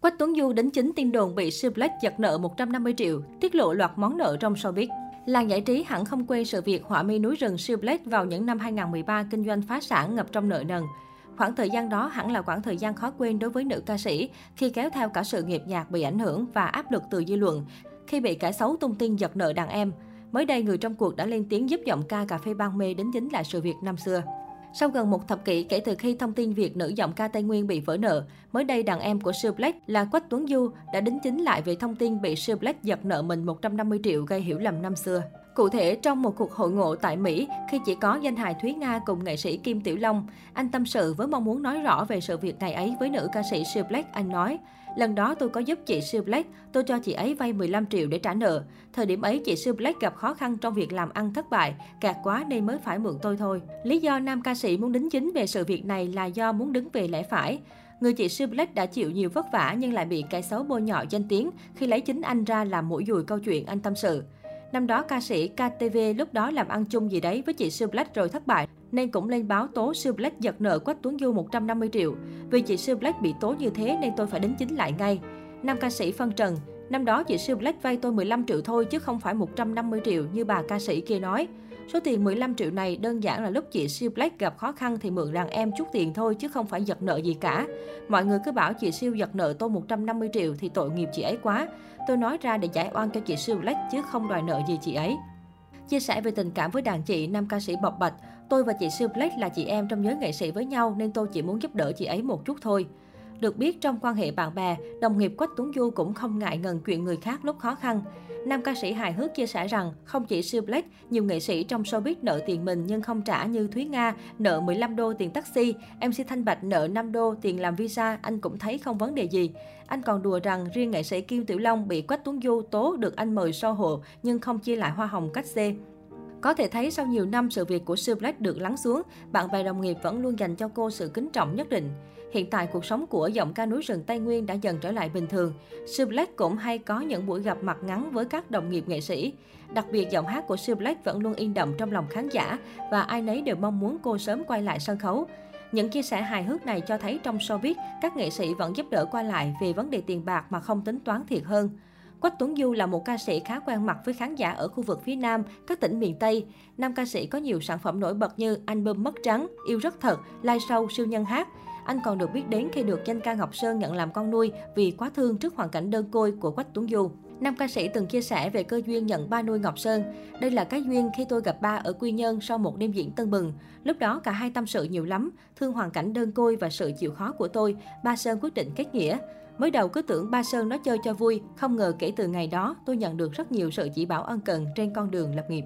Quách Tuấn Du đính chính tin đồn bị Sir Black giật nợ 150 triệu, tiết lộ loạt món nợ trong showbiz. Làng giải trí hẳn không quên sự việc họa mi núi rừng Sir Black vào những năm 2013 kinh doanh phá sản ngập trong nợ nần. Khoảng thời gian đó hẳn là khoảng thời gian khó quên đối với nữ ca sĩ khi kéo theo cả sự nghiệp nhạc bị ảnh hưởng và áp lực từ dư luận, khi bị kẻ xấu tung tin giật nợ đàn em. Mới đây, người trong cuộc đã lên tiếng giúp giọng ca cà phê ban mê đến chính lại sự việc năm xưa. Sau gần một thập kỷ kể từ khi thông tin việc nữ giọng ca Tây Nguyên bị vỡ nợ, mới đây đàn em của Sir Black là Quách Tuấn Du đã đính chính lại về thông tin bị Sir Black giật nợ mình 150 triệu gây hiểu lầm năm xưa. Cụ thể, trong một cuộc hội ngộ tại Mỹ, khi chỉ có danh hài Thúy Nga cùng nghệ sĩ Kim Tiểu Long, anh tâm sự với mong muốn nói rõ về sự việc ngày ấy với nữ ca sĩ Sue Black. Anh nói, lần đó tôi có giúp chị Sue Black, tôi cho chị ấy vay 15 triệu để trả nợ. Thời điểm ấy, chị Sue Black gặp khó khăn trong việc làm ăn thất bại, kẹt quá nên mới phải mượn tôi thôi. Lý do nam ca sĩ muốn đính chính về sự việc này là do muốn đứng về lẽ phải. Người chị Sue Black đã chịu nhiều vất vả nhưng lại bị cái xấu bôi nhọ danh tiếng khi lấy chính anh ra làm mũi dùi câu chuyện anh tâm sự. Năm đó ca sĩ KTV lúc đó làm ăn chung gì đấy với chị Siêu Black rồi thất bại, nên cũng lên báo tố Siêu Black giật nợ Quách Tuấn Du 150 triệu. Vì chị Siêu Black bị tố như thế nên tôi phải đính chính lại ngay. Nam ca sĩ phân trần, năm đó chị Siêu Black vay tôi 15 triệu thôi chứ không phải 150 triệu như bà ca sĩ kia nói. Số tiền 15 triệu này đơn giản là lúc chị Siêu Black gặp khó khăn thì mượn đàn em chút tiền thôi chứ không phải giật nợ gì cả. Mọi người cứ bảo chị Siêu giật nợ tôi 150 triệu thì tội nghiệp chị ấy quá. Tôi nói ra để giải oan cho chị Siêu Black chứ không đòi nợ gì chị ấy. Chia sẻ về tình cảm với đàn chị, nam ca sĩ bộc bạch, tôi và chị Siêu Black là chị em trong giới nghệ sĩ với nhau nên tôi chỉ muốn giúp đỡ chị ấy một chút thôi. Được biết, trong quan hệ bạn bè, đồng nghiệp Quách Tuấn Du cũng không ngại ngần chuyện người khác lúc khó khăn. Nam ca sĩ hài hước chia sẻ rằng, không chỉ siêu Black, nhiều nghệ sĩ trong showbiz nợ tiền mình nhưng không trả như Thúy Nga, nợ 15 đô tiền taxi, MC Thanh Bạch nợ 5 đô tiền làm visa, anh cũng thấy không vấn đề gì. Anh còn đùa rằng riêng nghệ sĩ Kim Tiểu Long bị Quách Tuấn Du tố được anh mời so hộ nhưng không chia lại hoa hồng cách xê. Có thể thấy sau nhiều năm sự việc của Sư Black được lắng xuống, bạn bè đồng nghiệp vẫn luôn dành cho cô sự kính trọng nhất định. Hiện tại cuộc sống của giọng ca núi rừng Tây Nguyên đã dần trở lại bình thường. Sư Black cũng hay có những buổi gặp mặt ngắn với các đồng nghiệp nghệ sĩ. Đặc biệt giọng hát của Sư Black vẫn luôn yên đậm trong lòng khán giả và ai nấy đều mong muốn cô sớm quay lại sân khấu. Những chia sẻ hài hước này cho thấy trong showbiz, các nghệ sĩ vẫn giúp đỡ qua lại về vấn đề tiền bạc mà không tính toán thiệt hơn. Quách Tuấn Du là một ca sĩ khá quen mặt với khán giả ở khu vực phía Nam, các tỉnh miền Tây. Nam ca sĩ có nhiều sản phẩm nổi bật như album Mất Trắng, Yêu Rất Thật, lai sâu, Siêu Nhân Hát. Anh còn được biết đến khi được danh ca Ngọc Sơn nhận làm con nuôi vì quá thương trước hoàn cảnh đơn côi của Quách Tuấn Du. Nam ca sĩ từng chia sẻ về cơ duyên nhận ba nuôi Ngọc Sơn. Đây là cái duyên khi tôi gặp ba ở Quy Nhơn sau một đêm diễn tân bừng. Lúc đó cả hai tâm sự nhiều lắm, thương hoàn cảnh đơn côi và sự chịu khó của tôi. Ba Sơn quyết định kết nghĩa. Mới đầu cứ tưởng ba Sơn nó chơi cho vui, không ngờ kể từ ngày đó tôi nhận được rất nhiều sự chỉ bảo ân cần trên con đường lập nghiệp.